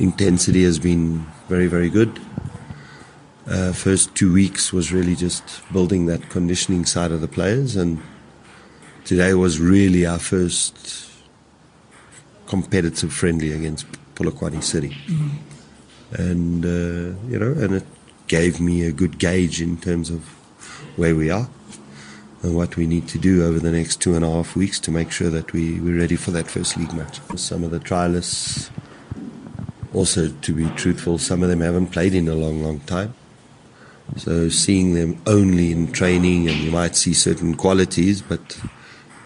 intensity has been very, very good. Uh, first two weeks was really just building that conditioning side of the players, and today was really our first competitive friendly against Polokwane City. Mm-hmm. And, uh, you know, and it gave me a good gauge in terms of where we are and what we need to do over the next two and a half weeks to make sure that we, we're ready for that first league match. Some of the trialists, also to be truthful, some of them haven't played in a long, long time. So seeing them only in training and you might see certain qualities, but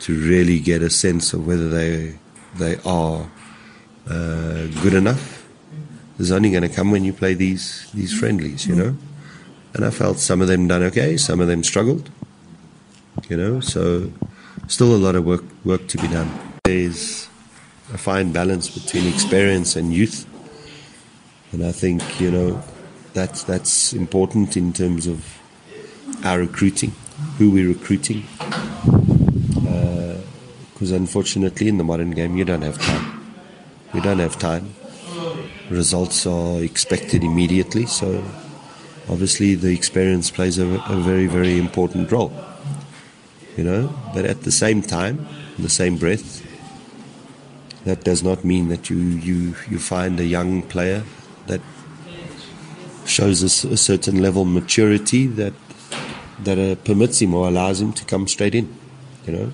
to really get a sense of whether they they are uh, good enough is only going to come when you play these these friendlies, you know. And I felt some of them done okay, some of them struggled, you know. So still a lot of work work to be done. There's a fine balance between experience and youth, and I think you know that's that's important in terms of our recruiting, who we're recruiting uh, because unfortunately in the modern game you don't have time. You don't have time. Results are expected immediately, so obviously the experience plays a, a very, very important role. You know, but at the same time, in the same breath, that does not mean that you, you, you find a young player that shows a, a certain level of maturity that that uh, permits him or allows him to come straight in. You know,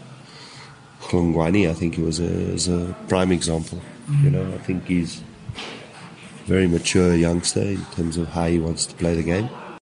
Hlongwane, I think he was a, is a prime example. You know, I think he's very mature youngster in terms of how he wants to play the game.